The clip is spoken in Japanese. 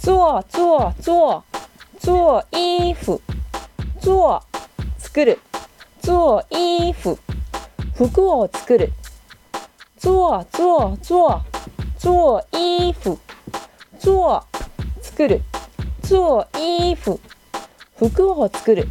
做做做做衣服做作る。做衣服服を作る。做做做做衣服做作る。做衣服服を作る。